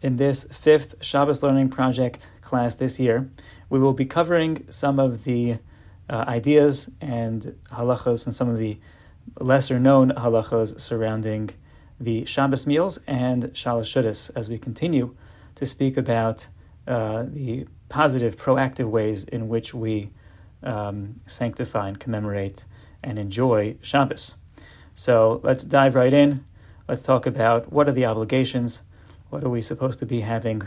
in this fifth Shabbos Learning Project class this year, we will be covering some of the uh, ideas and halachos and some of the lesser known halachos surrounding the Shabbos meals and Shalosh Shudas as we continue to speak about uh, the positive, proactive ways in which we um, sanctify and commemorate and enjoy Shabbos. So let's dive right in. Let's talk about what are the obligations, what are we supposed to be having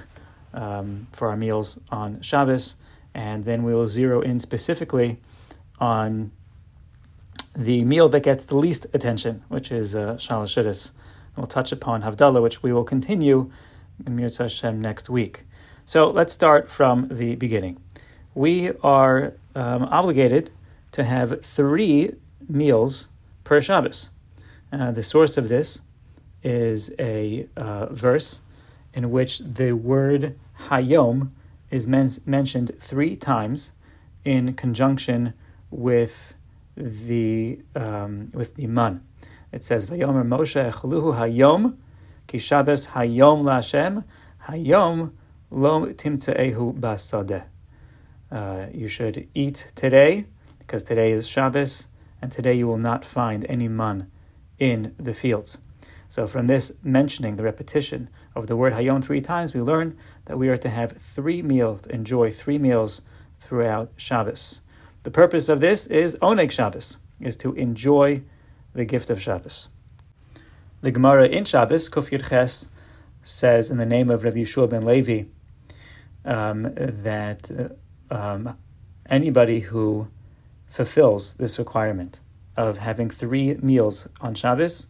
um, for our meals on Shabbos, and then we will zero in specifically on the meal that gets the least attention, which is uh, Shalosh Shudas. We'll touch upon Havdalah, which we will continue in Mirza Hashem next week. So let's start from the beginning. We are um, obligated to have three meals per Shabbos. Uh, the source of this is a uh, verse in which the word Hayom is men- mentioned three times in conjunction with the um, with the man. It says, "Vayomer Moshe Echaluhu Hayom Ki Shabbos Hayom LaShem Hayom Lo Timtzeehu Basadeh." Uh, you should eat today because today is Shabbos, and today you will not find any man in the fields. So, from this mentioning, the repetition of the word Hayom three times, we learn that we are to have three meals, enjoy three meals throughout Shabbos. The purpose of this is Oneg Shabbos, is to enjoy the gift of Shabbos. The Gemara in Shabbos, Kuf Ches, says in the name of Rav Yehoshua ben Levi um, that uh, um, anybody who fulfills this requirement of having three meals on Shabbos,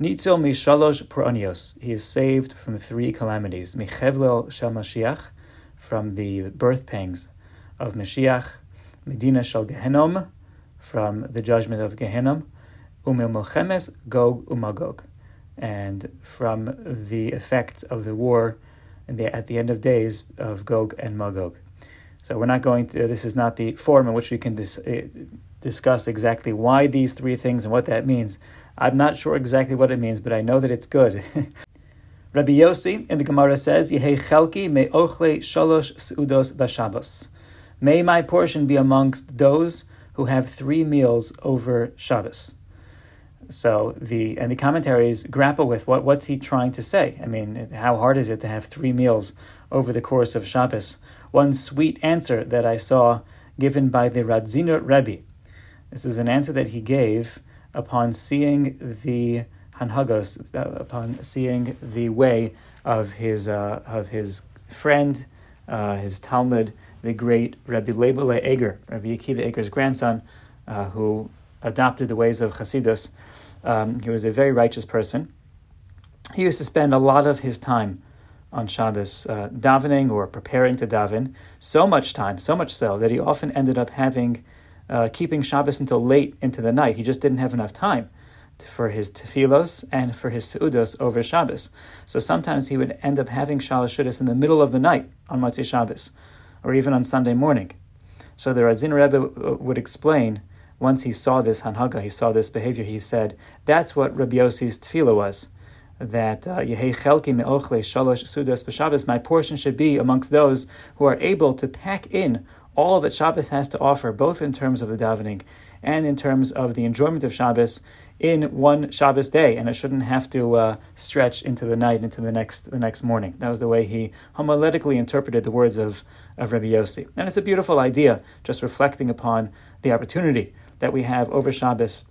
Nitzil mishalosh poronios, he is saved from three calamities. Michevlel shel Mashiach, from the birth pangs of Mashiach, Medina shel Gehenom, from the judgment of Gehenom, Umil Melchemes, Gog Umagog, and from the effects of the war the, at the end of days of Gog and Magog. So we're not going to, this is not the form in which we can dis, uh, discuss exactly why these three things and what that means. I'm not sure exactly what it means, but I know that it's good. Rabbi Yossi in the Gemara says, Yehei chelki me ochle shalosh seudos b'Shabbos. May my portion be amongst those who have three meals over Shabbos. So the and the commentaries grapple with what what's he trying to say. I mean, how hard is it to have three meals over the course of Shabbos? One sweet answer that I saw given by the Radziner Rebbe. This is an answer that he gave upon seeing the Hanhagos, uh, upon seeing the way of his uh, of his friend, uh, his talmid, the great Rabbi Leibele Eger, Rabbi Akiva Eger's grandson, uh, who adopted the ways of Chasidus. Um, he was a very righteous person. He used to spend a lot of his time on Shabbos uh, davening or preparing to daven, so much time, so much so that he often ended up having uh, keeping Shabbos until late into the night. He just didn't have enough time for his tefilos and for his seudos over Shabbos. So sometimes he would end up having Shalosh Shudas in the middle of the night on Motzei Shabbos, or even on Sunday morning. So the Radzin Rebbe would explain, once he saw this Hanhaga, he saw this behavior, he said, that's what Rabbi Yossi's tefillah was. That uh, Yehei Chelki Me'ochle Shalosh Sudas B'Shabbos, my portion should be amongst those who are able to pack in all that Shabbos has to offer, both in terms of the davening and in terms of the enjoyment of Shabbos in one Shabbos day, and it shouldn't have to uh, stretch into the night, into the next the next morning. That was the way he homiletically interpreted the words of, of Rabbi Yossi. And it's a beautiful idea, just reflecting upon the opportunity that we have over Shabbos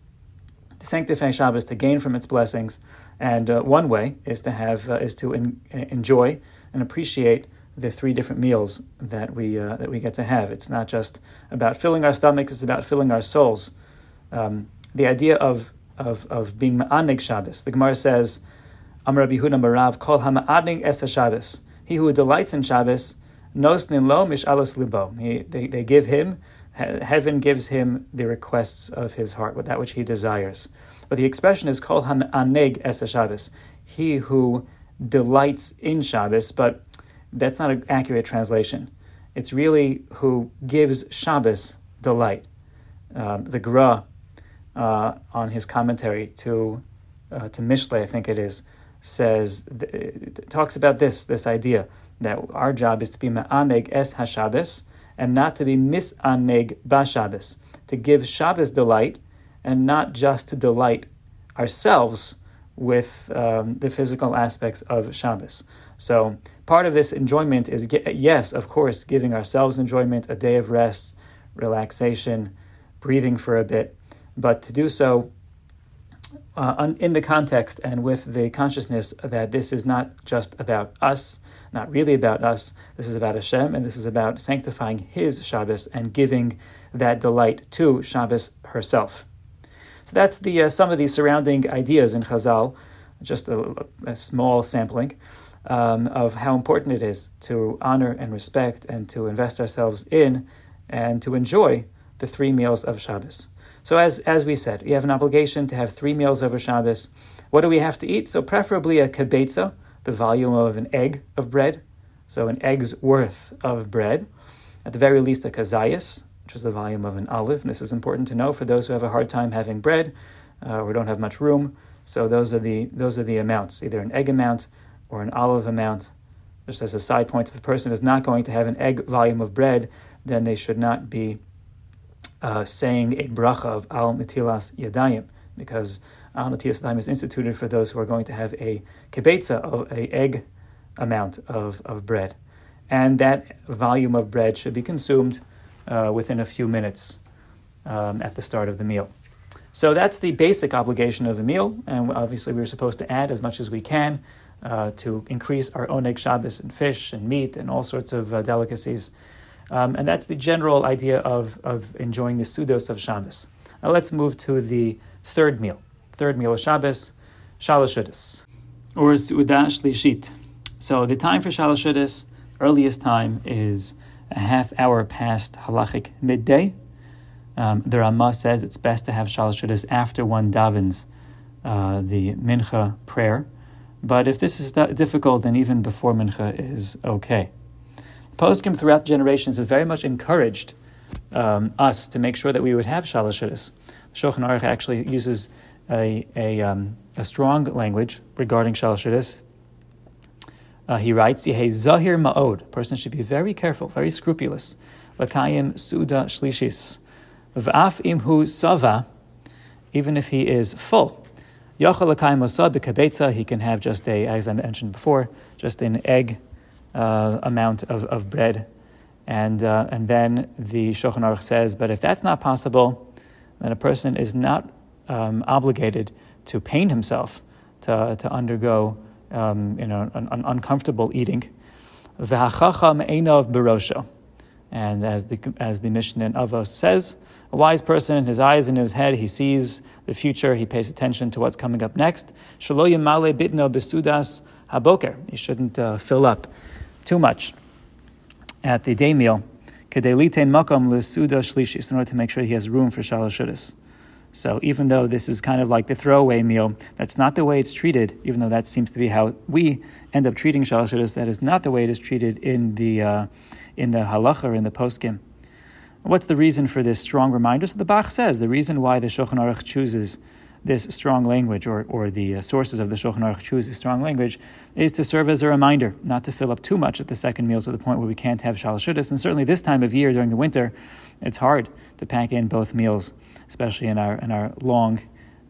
to sanctify Shabbos, to gain from its blessings. And uh, one way is to have uh, is to en- enjoy and appreciate the three different meals that we uh, that we get to have. It's not just about filling our stomachs; it's about filling our souls. Um, the idea of of of being ma'anig Shabbos. The Gemara says, "Amar Rabbi Huda Marav Kol ha'ma'anig es Shabbos." He who delights in Shabbos, nosnin lo mishalos libo. He they, they give him heaven gives him the requests of his heart, with that which he desires. But the expression is called ha'ma'anig es Shabbos. He who delights in Shabbos, but that's not an accurate translation. It's really who gives Shabbos delight. Um, the Gra, uh, on his commentary to uh, to Mishle, I think it is, says talks about this this idea that our job is to be ma'aneg es hashabes and not to be misaneg bashabes, to give Shabbos delight and not just to delight ourselves with um, the physical aspects of Shabbos. So part of this enjoyment is yes, of course, giving ourselves enjoyment, a day of rest, relaxation, breathing for a bit, but to do so uh, in the context and with the consciousness that this is not just about us, not really about us. This is about Hashem, and this is about sanctifying His Shabbos and giving that delight to Shabbos herself. So that's the uh, some of the surrounding ideas in Chazal, just a, a small sampling um, of how important it is to honor and respect and to invest ourselves in and to enjoy the three meals of Shabbos. So as as we said, we have an obligation to have three meals over Shabbos. What do we have to eat? So preferably a kibetza, the volume of an egg of bread, so an egg's worth of bread. At the very least, a kazayas, which is the volume of an olive. And this is important to know for those who have a hard time having bread uh, or don't have much room. So those are the those are the amounts, either an egg amount or an olive amount. Just as a side point, if a person is not going to have an egg volume of bread, then they should not be uh, saying a bracha of al netilas yadayim, because al netilas yadayim is instituted for those who are going to have a kibetza of a egg amount of, of bread, and that volume of bread should be consumed uh, within a few minutes um, at the start of the meal. So that's the basic obligation of a meal, and obviously we're supposed to add as much as we can uh, to increase our oneg Shabbos and fish and meat and all sorts of uh, delicacies. Um, and that's the general idea of, of enjoying the sudos of Shabbos. Now let's move to the third meal. Third meal of Shabbos, Shalosh or Su'udah Shlishit. So the time for Shalosh earliest time is a half hour past halachic midday. Um, the Ramah says it's best to have Shalosh after one davens uh, the mincha prayer. But if this is difficult, then even before mincha is okay. Poskim throughout generations have very much encouraged um, us to make sure that we would have Shalosh Shulus. Shulchan Aruch actually uses a, a, um, a strong language regarding Shalosh uh, he writes, Yehe Zahir Ma'od. Person should be very careful, very scrupulous. Lakayim Suda Shlishis. V'af imhu Sava, even if he is full. He can have just a, as I mentioned before, just an egg uh, amount of, of bread. And, uh, and then the Shulchan Aruch says, but if that's not possible, then a person is not um, obligated to pain himself to, to undergo um, you know, an, an uncomfortable eating. V'hachacham einov berosho. And as the, as the Mishnah in Avos says, a wise person, his eyes in his head, he sees the future, he pays attention to what's coming up next. Shalo yamale bitno besudas haboker. He shouldn't uh, fill up too much at the day meal, kedelitein makom lesuda shlishis, in order to make sure he has room for shalosh So even though this is kind of like the throwaway meal, that's not the way it's treated. Even though that seems to be how we end up treating shalosh that is not the way it is treated in the uh, in the halacha or in the poskim. What's the reason for this strong reminder? So the Bach says the reason why the Shulchan Aruch chooses this strong language, or, or the uh, sources of the Shulchan Aruch choose this strong language, is to serve as a reminder not to fill up too much at the second meal to the point where we can't have shalashudas. And certainly this time of year during the winter, it's hard to pack in both meals, especially in our in our long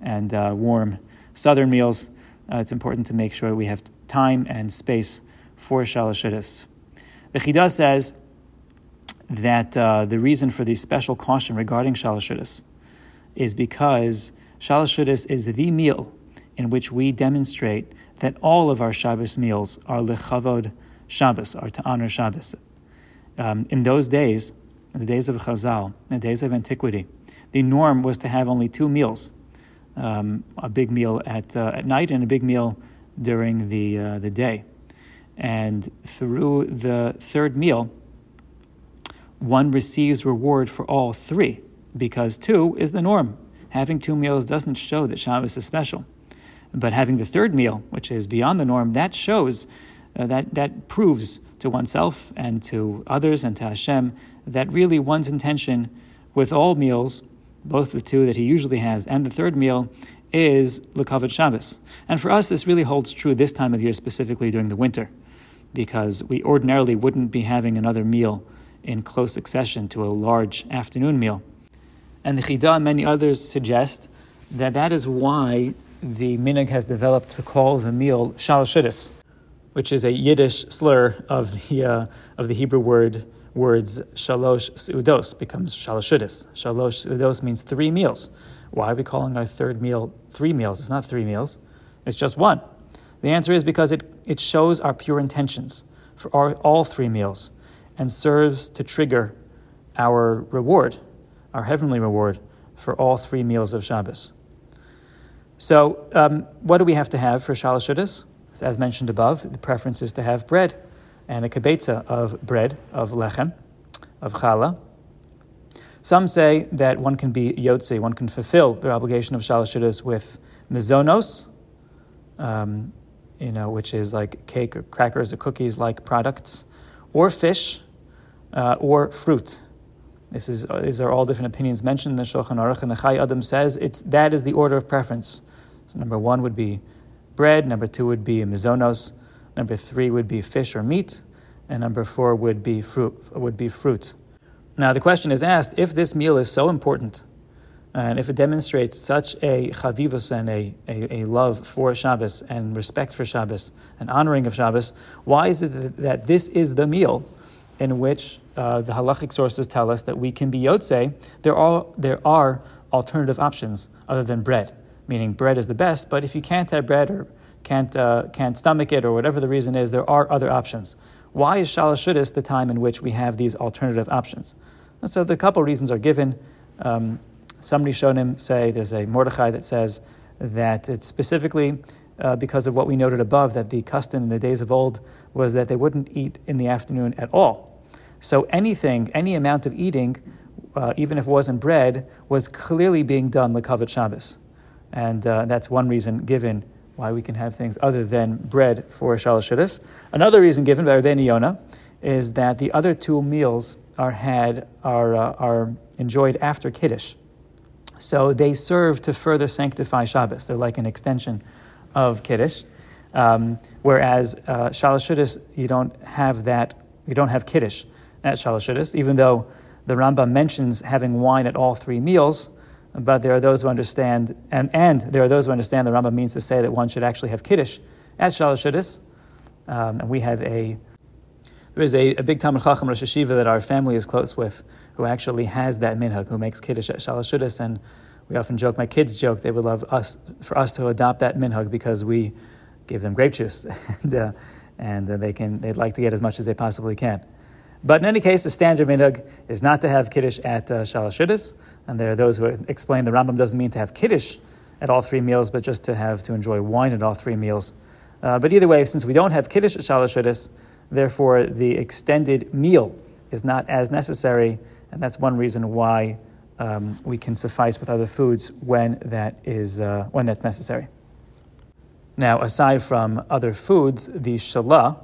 and uh, warm southern meals. Uh, it's important to make sure we have time and space for shalashudas. The Chida says that uh, the reason for the special caution regarding shalashudas is because Shalosh is the meal in which we demonstrate that all of our Shabbos meals are lechavod Shabbos, are to honor Shabbos. Um, in those days, in the days of Chazal, in the days of antiquity, the norm was to have only two meals: um, a big meal at uh, at night and a big meal during the uh, the day. And through the third meal, one receives reward for all three because two is the norm having two meals doesn't show that Shabbos is special. But having the third meal, which is beyond the norm, that shows, uh, that, that proves to oneself and to others and to Hashem that really one's intention with all meals, both the two that he usually has and the third meal, is Lekavod Shabbos. And for us, this really holds true this time of year, specifically during the winter, because we ordinarily wouldn't be having another meal in close succession to a large afternoon meal. And the Chida and many others suggest that that is why the minhag has developed to call the meal shalosh which is a Yiddish slur of the uh, of the Hebrew word words shalosh seudos becomes shalashudis. Shalosh seudos means three meals. Why are we calling our third meal three meals? It's not three meals. It's just one. The answer is because it, it shows our pure intentions for our, all three meals and serves to trigger our reward, our heavenly reward for all three meals of Shabbos. So, um, what do we have to have for Shalashudas? As mentioned above, the preference is to have bread and a kibetza of bread, of lechem, of challah. Some say that one can be yotze, one can fulfill their obligation of Shalashudas with mizonos, um, you know, which is like cake or crackers or cookies like products, or fish, uh, or fruit. This is, these are all different opinions mentioned in the Shulchan Aruch, and the Chai Adam says it's, that is the order of preference. So number one would be bread, number two would be mizonos, number three would be fish or meat, and number four would be fruit. Would be fruit. Now the question is asked: If this meal is so important, and if it demonstrates such a chavivus and a, a, a, love for Shabbos and respect for Shabbos and honoring of Shabbos, why is it that this is the meal in which uh, the halachic sources tell us that we can be yotze? There are, there are alternative options other than bread meaning bread is the best, but if you can't have bread or can't, uh, can't stomach it or whatever the reason is, there are other options. Why is Shalashudis the time in which we have these alternative options? And so the couple reasons are given. Um, some Rishonim say there's a Mordechai that says that it's specifically uh, because of what we noted above, that the custom in the days of old was that they wouldn't eat in the afternoon at all. So anything, any amount of eating, uh, even if it wasn't bread, was clearly being done lekavod Shabbos. And uh, that's one reason given why we can have things other than bread for Shalosh Another reason given by Rabbeinu Yonah is that the other two meals are had are, uh, are enjoyed after Kiddush. So they serve to further sanctify Shabbos. They're like an extension of Kiddush. Um, whereas uh, Shalosh you don't have that, you don't have Kiddush at Shalosh even though the Rambam mentions having wine at all three meals but there are those who understand, and, and there are those who understand the Rambam means to say that one should actually have Kiddush at Shalosh Shuddis. Um, and we have a, there is a, a big Talmid Chacham Rosh Hashiva that our family is close with who actually has that minhag, who makes Kiddush at Shalosh Shuddis. And we often joke, my kids joke, they would love us, for us to adopt that minhag because we give them grape juice. and, uh, and uh, they can, they'd like to get as much as they possibly can. But in any case, the standard minhag is not to have kiddush at uh, shalosh and there are those who explain the Rambam doesn't mean to have kiddush at all three meals, but just to have to enjoy wine at all three meals. Uh, but either way, since we don't have kiddush at shalosh therefore the extended meal is not as necessary, and that's one reason why um, we can suffice with other foods when that is uh, when that's necessary. Now, aside from other foods, the shalah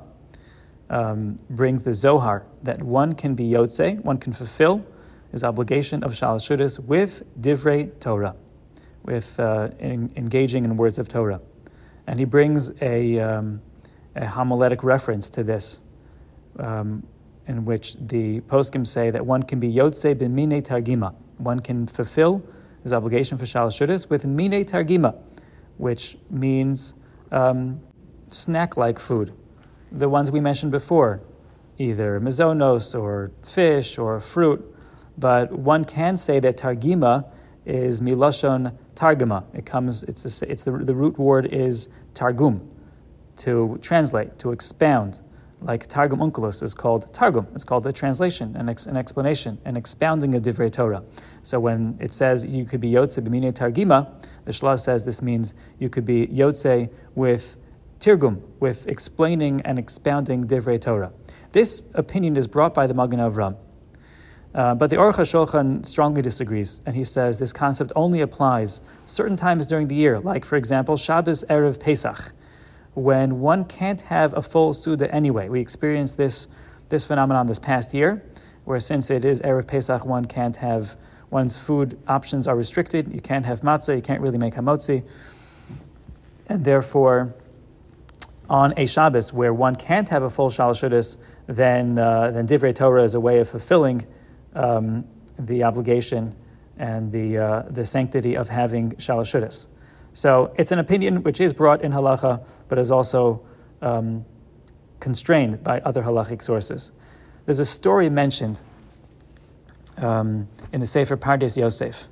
um, brings the Zohar that one can be Yotze, one can fulfill his obligation of Shalashudas with Divrei Torah, with uh, in, engaging in words of Torah. And he brings a, um, a homiletic reference to this, um, in which the poskim say that one can be Yotze b'mine targima, one can fulfill his obligation for Shalashudas with mine targima, which means um, snack like food the ones we mentioned before, either mizonos or fish or fruit. But one can say that targima is milashon targuma. It comes. It's the, it's the, the root word is targum, to translate, to expound. Like targum onkelos is called targum. It's called a translation, an, ex, an explanation, an expounding of divrei Torah. So when it says you could be yotze b'mine targima, the Shlah says this means you could be yotze with Tirgum, with explaining and expounding Divrei Torah. This opinion is brought by the Magen Avram. Uh, but the Aruch HaShulchan strongly disagrees, and he says this concept only applies certain times during the year, like, for example, Shabbos Erev Pesach, when one can't have a full Suda anyway. We experienced this, this phenomenon this past year, where since it is Erev Pesach, one can't have one's food options are restricted. You can't have matzah, you can't really make hamotzi. And therefore, on a Shabbos where one can't have a full Shalashudas, then, uh, then Divrei Torah is a way of fulfilling um, the obligation and the, uh, the sanctity of having Shalashudas. So it's an opinion which is brought in halacha, but is also um, constrained by other halachic sources. There's a story mentioned um, in the Sefer Pardes Yosef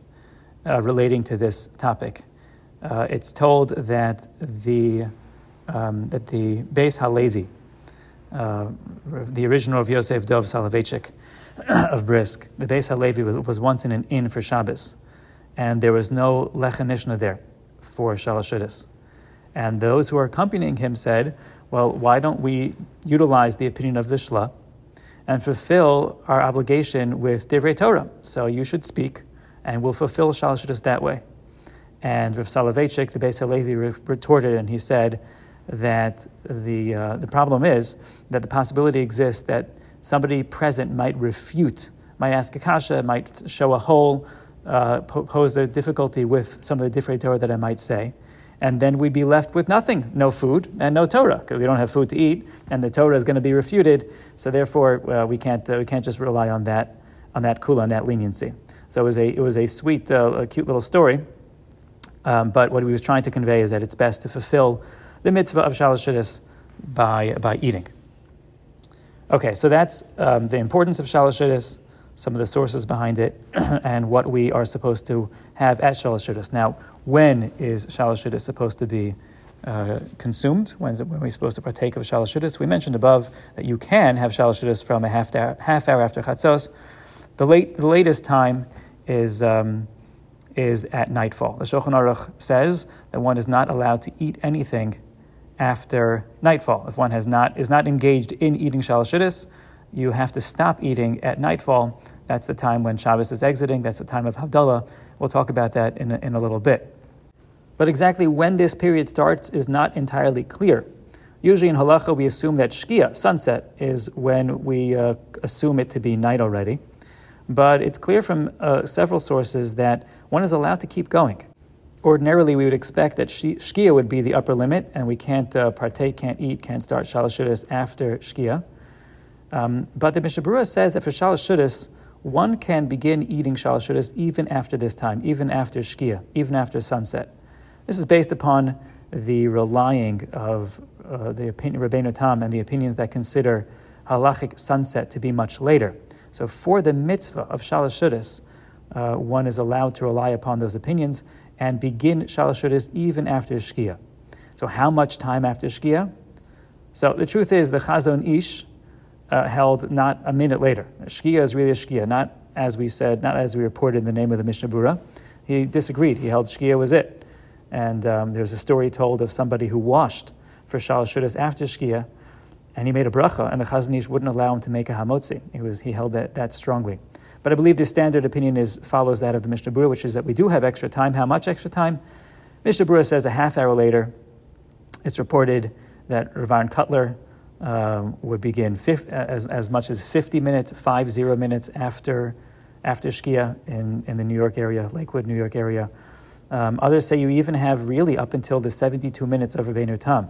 uh, relating to this topic. Uh, it's told that the um, that the Beis Halevi, uh, the original of Yosef Dov Soloveitchik of Brisk, the Beis Halevi was, was, once in an inn for Shabbos, and there was no lechem mishnah there for Shalashudas. And those who were accompanying him said, well, why don't we utilize the opinion of the Shla and fulfill our obligation with Divrei Torah? So you should speak, and we'll fulfill Shalashudas that way. And Rav Soloveitchik, the Beis Halevi, retorted, and he said, that the, uh, the problem is that the possibility exists that somebody present might refute, might ask a kasha, might show a hole, uh, pose a difficulty with some of the different Torah that I might say. And then we'd be left with nothing, no food and no Torah, because we don't have food to eat, and the Torah is going to be refuted. So therefore, uh, we can't uh, we can't just rely on that on that kula, on that leniency. So it was a it was a sweet, uh, a cute little story. Um, but what he was trying to convey is that it's best to fulfill the mitzvah of shalosh by, by eating. Okay, so that's um, the importance of shalosh some of the sources behind it, and what we are supposed to have at shalosh Now, when is shalosh supposed to be uh, consumed? When it, when are we supposed to partake of shalosh We mentioned above that you can have shalosh from a half hour, half hour after chatzos. The, late, the latest time is um, is at nightfall. The Shulchan Aruch says that one is not allowed to eat anything after nightfall. If one has not, is not engaged in eating Shalosh you have to stop eating at nightfall. That's the time when Shabbos is exiting. That's the time of Havdalah. We'll talk about that in a, in a little bit. But exactly when this period starts is not entirely clear. Usually in halacha, we assume that shkia, sunset, is when we uh, assume it to be night already. But it's clear from uh, several sources that one is allowed to keep going ordinarily we would expect that shkia would be the upper limit, and we can't uh, partake, can't eat, can't start shalosh after shkia. Um, but the Mishnah Berurah says that for shalosh one can begin eating shalosh even after this time, even after shkia, even after sunset. This is based upon the relying of uh, the opinion of Rabbeinu Tam and the opinions that consider halachic sunset to be much later. So for the mitzvah of shalosh uh, one is allowed to rely upon those opinions and begin Shalosh even after Shkia. So, how much time after Shkia? So, the truth is, the Chazon Ish uh, held not a minute later. Shkia is really a Shkia, not as we said, not as we reported in the name of the Mishnah Berurah. He disagreed. He held Shkia was it. And um, there's a story told of somebody who washed for Shalosh after Shkia, and he made a bracha, and the Chazon Ish wouldn't allow him to make a hamotzi. He, was, he held that, that strongly. But I believe the standard opinion is follows that of the Mishnah Berurah, which is that we do have extra time. How much extra time? Mishnah Berurah says a half hour later. It's reported that Rav Aaron Kotler um, would begin fif- as, as much as 50 minutes, five zero minutes after after Shkia in, in the New York area, Lakewood, New York area. Um, others say you even have really up until the 72 minutes of Rabbeinu Tam.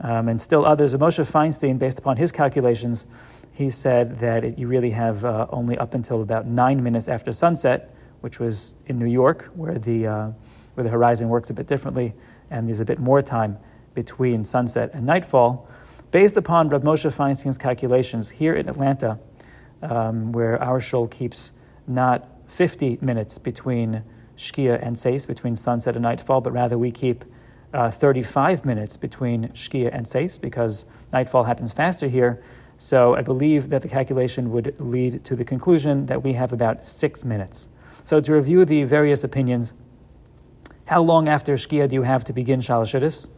Um, and still others, Moshe Feinstein, based upon his calculations, he said that it, you really have uh, only up until about nine minutes after sunset, which was in New York, where the, uh, where the horizon works a bit differently, and there's a bit more time between sunset and nightfall. Based upon Rav Moshe Feinstein's calculations, here in Atlanta, um, where our shul keeps not 50 minutes between Shkia and Seis, between sunset and nightfall, but rather we keep uh, 35 minutes between Shkia and Seis, because nightfall happens faster here. So I believe that the calculation would lead to the conclusion that we have about six minutes. So to review the various opinions, how long after Shkia do you have to begin Shalashidis?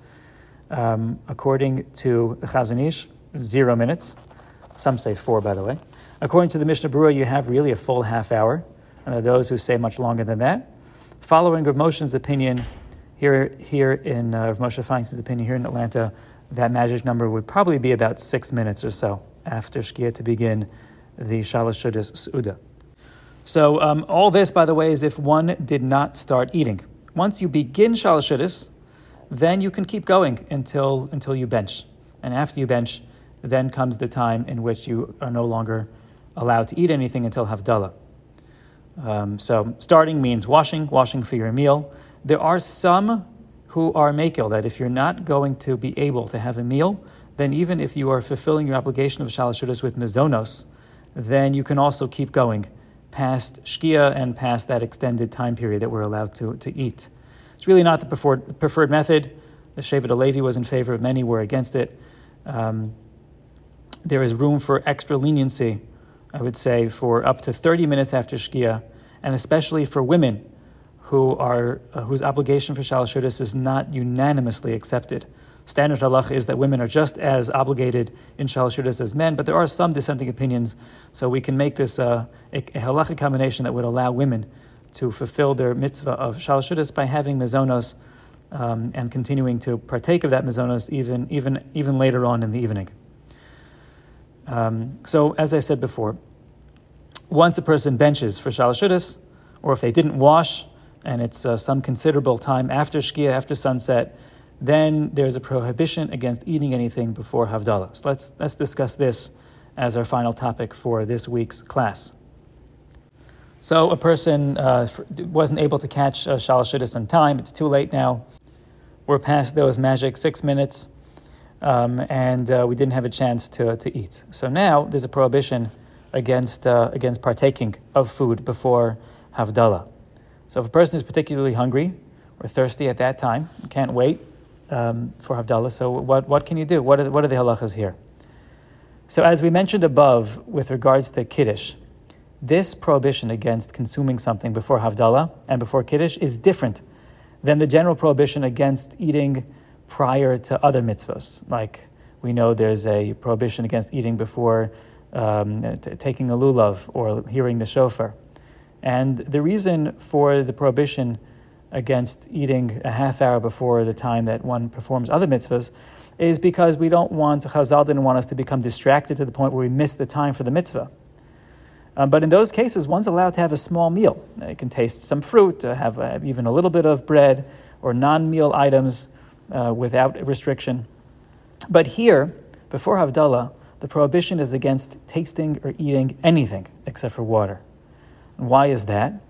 Um, according to the Chazon Ish, zero minutes. Some say four, by the way. According to the Mishnah Berurah, you have really a full half hour. And there are those who say much longer than that. Following Rav Moshe's opinion, here, here in uh, Rav Moshe Feinstein's opinion, here in Atlanta, that magic number would probably be about six minutes or so after Shkia to begin the Shalosh Shudas Su'uda. So um, all this, by the way, is if one did not start eating. Once you begin Shalosh then you can keep going until until you bench. And after you bench, then comes the time in which you are no longer allowed to eat anything until Havdalah. Um, so starting means washing, washing for your meal. There are some who are makil that if you're not going to be able to have a meal, then even if you are fulfilling your obligation of shalashudas with mizonos, then you can also keep going past shkia and past that extended time period that we're allowed to, to eat. It's really not the preferred, preferred method. The Shevet Halevi was in favor, of many were against it. Um, there is room for extra leniency, I would say, for up to 30 minutes after shkia, and especially for women who are, uh, whose obligation for shalashudas is not unanimously accepted. Standard halach is that women are just as obligated in shalashudas as men, but there are some dissenting opinions, so we can make this uh, a, halachic combination that would allow women to fulfill their mitzvah of shalashudas by having mizonos um, and continuing to partake of that mizonos even, even, even later on in the evening. Um, so, as I said before, once a person benches for shalashudas, or if they didn't wash, and it's uh, some considerable time after Shkia, after sunset, then there's a prohibition against eating anything before Havdalah. So let's, let's discuss this as our final topic for this week's class. So a person uh, wasn't able to catch uh, Shalosh in time. It's too late now. We're past those magic six minutes, um, and uh, we didn't have a chance to, to eat. So now there's a prohibition against, uh, against partaking of food before Havdalah. So if a person is particularly hungry or thirsty at that time, can't wait um, for Havdalah, so what, what can you do? What are, what are the halachas here? So as we mentioned above with regards to Kiddush, this prohibition against consuming something before Havdalah and before Kiddush is different than the general prohibition against eating prior to other mitzvahs. Like we know there's a prohibition against eating before um, t- taking a lulav or hearing the shofar. And the reason for the prohibition against eating a half hour before the time that one performs other mitzvahs is because we don't want, Chazal didn't want us to become distracted to the point where we miss the time for the mitzvah. Um, but in those cases, one's allowed to have a small meal. It can taste some fruit, uh, have uh, even a little bit of bread or non meal items uh, without restriction. But here, before Havdalah, the prohibition is against tasting or eating anything except for water. And why is that?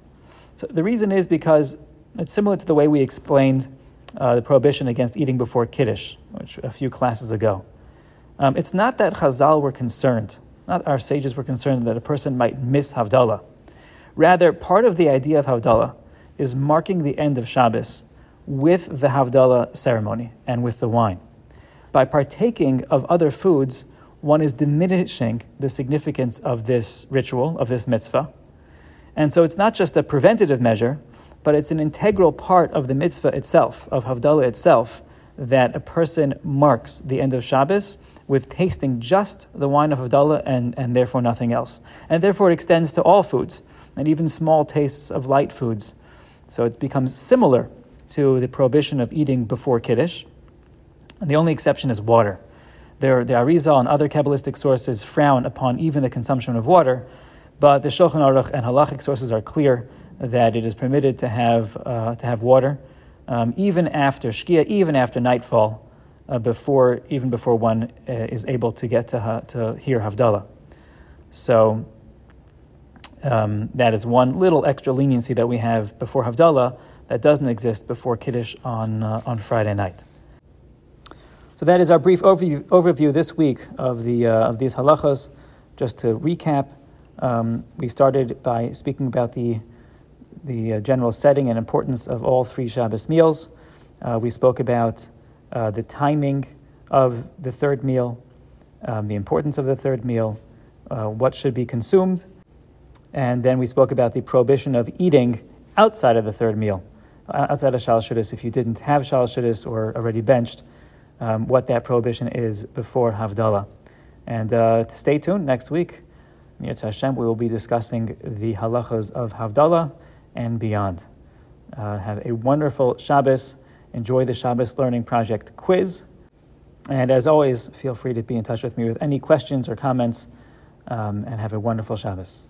So the reason is because it's similar to the way we explained uh, the prohibition against eating before Kiddush, which a few classes ago. Um, it's not that Chazal were concerned, not our sages were concerned that a person might miss Havdalah. Rather, part of the idea of Havdalah is marking the end of Shabbos with the Havdalah ceremony and with the wine. By partaking of other foods, one is diminishing the significance of this ritual, of this mitzvah, and so it's not just a preventative measure, but it's an integral part of the mitzvah itself, of Havdalah itself, that a person marks the end of Shabbos with tasting just the wine of Havdalah and, and therefore nothing else. And therefore it extends to all foods, and even small tastes of light foods. So it becomes similar to the prohibition of eating before Kiddush. And the only exception is water. There, the Arizal and other Kabbalistic sources frown upon even the consumption of water, but the Shulchan Aruch and halachic sources are clear that it is permitted to have, uh, to have water um, even after Shkia, even after nightfall, uh, before, even before one uh, is able to get to, ha- to hear Havdalah. So um, that is one little extra leniency that we have before Havdalah that doesn't exist before Kiddush on, uh, on Friday night. So that is our brief overview, overview this week of, the, uh, of these halachas. Just to recap, um, we started by speaking about the, the uh, general setting and importance of all three Shabbos meals. Uh, we spoke about uh, the timing of the third meal, um, the importance of the third meal, uh, what should be consumed, and then we spoke about the prohibition of eating outside of the third meal, outside of Shalosh if you didn't have Shalosh or already benched, um, what that prohibition is before Havdalah. And uh, stay tuned next week. Yetz Hashem, we will be discussing the halachas of Havdalah and beyond. Uh, have a wonderful Shabbos. Enjoy the Shabbos Learning Project quiz. And as always, feel free to be in touch with me with any questions or comments, um, and have a wonderful Shabbos.